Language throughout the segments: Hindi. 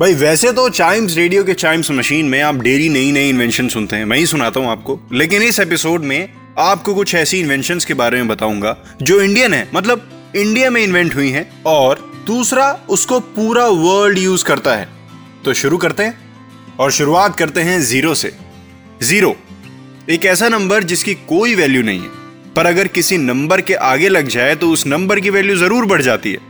भाई, वैसे तो चाइम्स रेडियो के चाइम्स मशीन में आप डेली नई नई इन्वेंशन सुनते हैं। मैं ही सुनाता हूँ आपको। लेकिन इस एपिसोड में आपको कुछ ऐसी इन्वेंशन के बारे में बताऊँगा, जो इंडियन है। मतलब इंडिया में इन्वेंट हुई हैं और दूसरा उसको पूरा वर्ल्ड यूज़ करता है। तो शुरू करते हैं और शुरुआत करते हैं ज़ीरो से। ज़ीरो एक ऐसा नंबर जिसकी कोई वैल्यू नहीं है। पर अगर किसी नंबर के आगे लग जाए तो उस नंबर की वैल्यू ज़रूर बढ़ जाती है।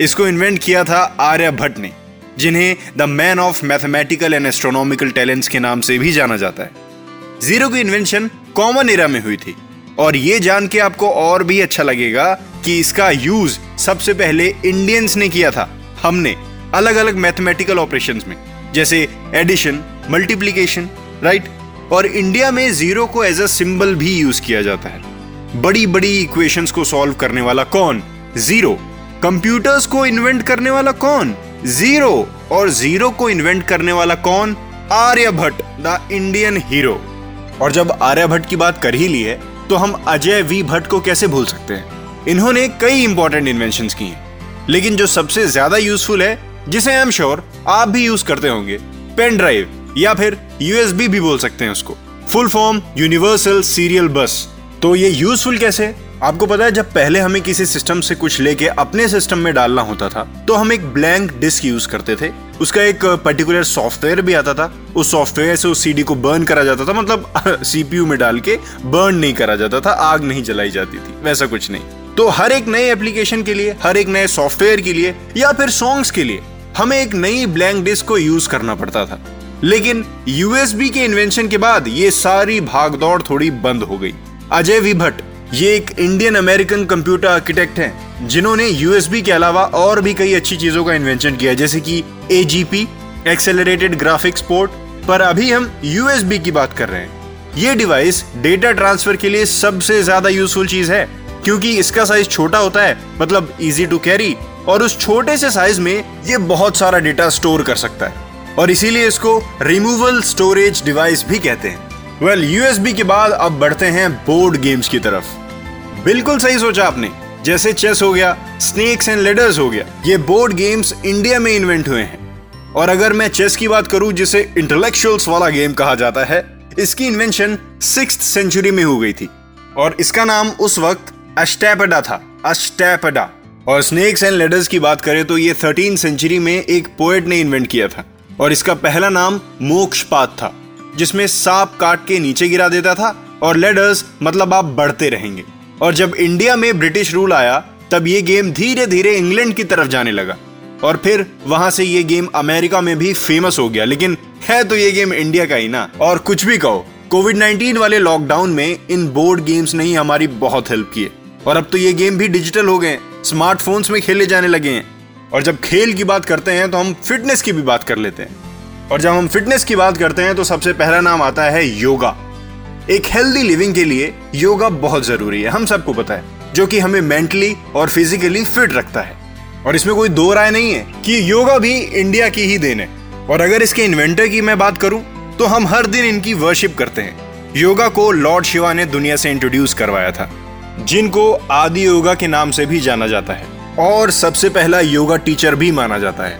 इसको इन्वेंट किया था आर्यभट्ट ने। जिन्हें the man of mathematical and astronomical talents के नाम से भी जाना जाता है। ज़ीरो की इन्वेंशन कॉमन एरा में हुई थी। और ये जान के आपको और भी अच्छा लगेगा कि इसका यूज़ सबसे पहले इंडियंस ने किया था। हमने अलग अलग मैथमेटिकल ऑपरेशन में, जैसे एडिशन, मल्टीप्लीकेशन, राइट? और इंडिया में ज़ीरो को एज अ सिंबल भी यूज़ किया जाता है। बड़ी बड़ी इक्वेशंस को सॉल्व करने वाला कौन? ज़ीरो। कंप्यूटर्स को इन्वेंट करने वाला कौन? ज़ीरो और ज़ीरो को इन्वेंट करने वाला कौन? आर्यभट्ट द इंडियन हीरो और जब आर्यभट्ट की बात कर ही ली है तो हम अजय वी भट्ट को कैसे भूल सकते हैं? इन्होंने कई इंपॉर्टेंट इन्वेंशन की हैं। लेकिन जो सबसे ज़्यादा यूजफुल है, जिसे आई एम श्योर आप भी यूज़ करते होंगे, पेन ड्राइव, या फिर यूएसबी भी बोल सकते हैं उसको। फुल फॉर्म यूनिवर्सल सीरियल बस तो ये यूजफुल कैसे आपको पता है, जब पहले हमें किसी सिस्टम से कुछ लेके अपने सिस्टम में डालना होता था तो हम एक ब्लैंक डिस्क यूज़ करते थे। उसका एक पर्टिकुलर सॉफ्टवेयर भी आता था। उस सॉफ्टवेयर से उस सीडी को बर्न करा जाता था मतलब सीपीयू में डाल के बर्न नहीं करा जाता था, आग नहीं जलाई जाती थी, वैसा कुछ नहीं। तो हर एक नए एप्लीकेशन के लिए, हर एक नए सॉफ्टवेयर के लिए, या फिर सॉन्ग्स के लिए, हमें एक नई ब्लैंक डिस्क को यूज़ करना पड़ता था। लेकिन यूएसबी के इन्वेंशन के बाद ये सारी भागदौड़ थोड़ी बंद हो गई। अजय विभट ये एक इंडियन अमेरिकन कंप्यूटर आर्किटेक्ट हैं, जिन्होंने यूएसबी के अलावा और भी कई अच्छी चीज़ों का इन्वेंशन किया जैसे कि एजीपी एक्सेलरेटेड ग्राफिक्स पोर्ट पर अभी हम यूएसबी की बात कर रहे हैं। ये डिवाइस डेटा ट्रांसफ़र के लिए सबसे ज़्यादा यूजफुल चीज़ है, क्योंकि इसका साइज़ छोटा होता है मतलब इजी टू कैरी और उस छोटे से साइज़ में ये बहुत सारा डेटा स्टोर कर सकता है। और इसीलिए इसको रिमूवल स्टोरेज डिवाइस भी कहते हैं। वेल यूएसबी के बाद अब बढ़ते हैं बोर्ड गेम्स की तरफ़। बिल्कुल सही सोचा आपने। जैसे चेस हो गया स्नेक्स एंड लेडर्स हो गया, ये बोर्ड गेम्स इंडिया में इन्वेंट हुए हैं। और अगर मैं चेस की बात करूँ, जिसे इंटेलेक्चुअल्स वाला गेम कहा जाता है, इसकी इन्वेंशन सिक्स सेंचुरी में हो गई थी। और इसका नाम उस वक्त अष्टैपडा था अष्टैपडा और स्नेक्स एंड लेडर्स की बात करें तो ये थर्टीन सेंचुरी में एक पोएट ने इन्वेंट किया था। और इसका पहला नाम मोक्षपात था। जिसमें सांप काट के नीचे गिरा देता था और लेडर्स मतलब आप बढ़ते रहेंगे। और जब इंडिया में ब्रिटिश रूल आया, तब ये गेम धीरे धीरे इंग्लैंड की तरफ़ जाने लगा। और फिर वहाँ से ये गेम अमेरिका में भी फ़ेमस हो गया। लेकिन है तो ये गेम इंडिया का ही ना। और कुछ भी कहो कोविड 19 वाले लॉकडाउन में इन बोर्ड गेम्स ने ही हमारी बहुत हेल्प की और अब तो ये गेम भी डिजिटल हो गए स्मार्टफोन्स में खेले जाने लगे हैं। और जब खेल की बात करते हैं तो हम फिटनेस की भी बात कर लेते हैं। और जब हम फिटनेस की बात करते हैं तो सबसे पहला नाम आता है योगा। एक हेल्दी लिविंग के लिए योगा बहुत ज़रूरी है, हम सबको पता है, जो कि हमें मेंटली और फिजिकली फिट रखता है। और इसमें कोई दो राय नहीं है कि योगा भी इंडिया की ही देन है। और अगर इसके इन्वेंटर की मैं बात करूँ तो हम हर दिन इनकी वर्शिप करते हैं। योगा को लॉर्ड शिवा ने दुनिया से इंट्रोड्यूस करवाया था, जिनको आदि योगा के नाम से भी जाना जाता है। और सबसे पहला योगा टीचर भी माना जाता है।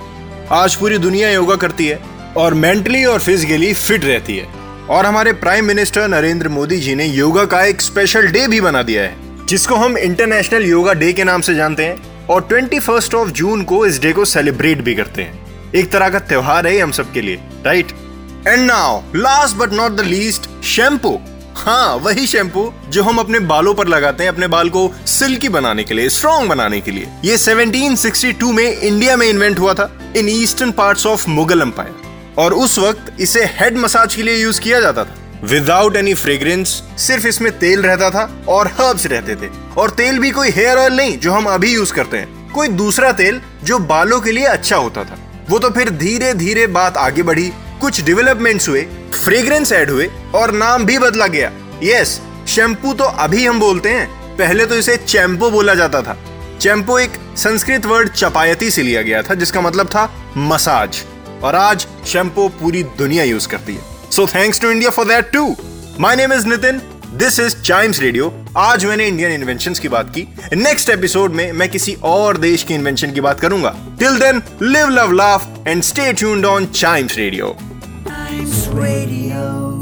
आज पूरी दुनिया योगा करती है। और मेंटली और फिजिकली फिट रहती है। और हमारे प्राइम मिनिस्टर नरेंद्र मोदी जी ने योगा का एक स्पेशल डे भी बना दिया है, जिसको हम इंटरनेशनल योगा डे के नाम से जानते हैं और ट्वेंटी फ़र्स्ट ऑफ़ जून को इस डे को सेलिब्रेट भी करते हैं। एक तरह का त्योहार है हम सबके लिए right and now last but not the least shampoo हाँ वही शैम्पू जो हम अपने बालों पर लगाते हैं, अपने बाल को सिल्की बनाने के लिए स्ट्रॉन्ग बनाने के लिए। ये 1762 में इंडिया में इन्वेंट हुआ था in eastern parts of Mughal empire और उस वक्त इसे हेड मसाज के लिए यूज़ किया जाता था। विदाउट एनी फ्रेग्रेंस सिर्फ़ इसमें तेल रहता था और हर्ब्स रहते थे। और तेल भी कोई हेयर ऑयल नहीं, जो हम अभी यूज़ करते हैं। कोई दूसरा तेल, जो बालों के लिए अच्छा होता था। वो तो फिर धीरे धीरे बात आगे बढ़ी, कुछ डेवलपमेंट्स हुए फ्रेग्रेंस ऐड हुए, और नाम भी बदला गया। यस शैम्पू तो अभी हम बोलते हैं। पहले तो इसे चैम्पो बोला जाता था। चैम्पो एक संस्कृत वर्ड चपायती से लिया गया था, जिसका मतलब था मसाज और आज शैम्पू पूरी दुनिया यूज़ करती है। So thanks to India for that too my name is Nitin this is Chimes radio आज मैंने इंडियन इन्वेंशन की बात की। नेक्स्ट एपिसोड में मैं किसी और देश की इन्वेंशन की बात करूँगा। Till then live love laugh and stay tuned on Chimes radio Radio.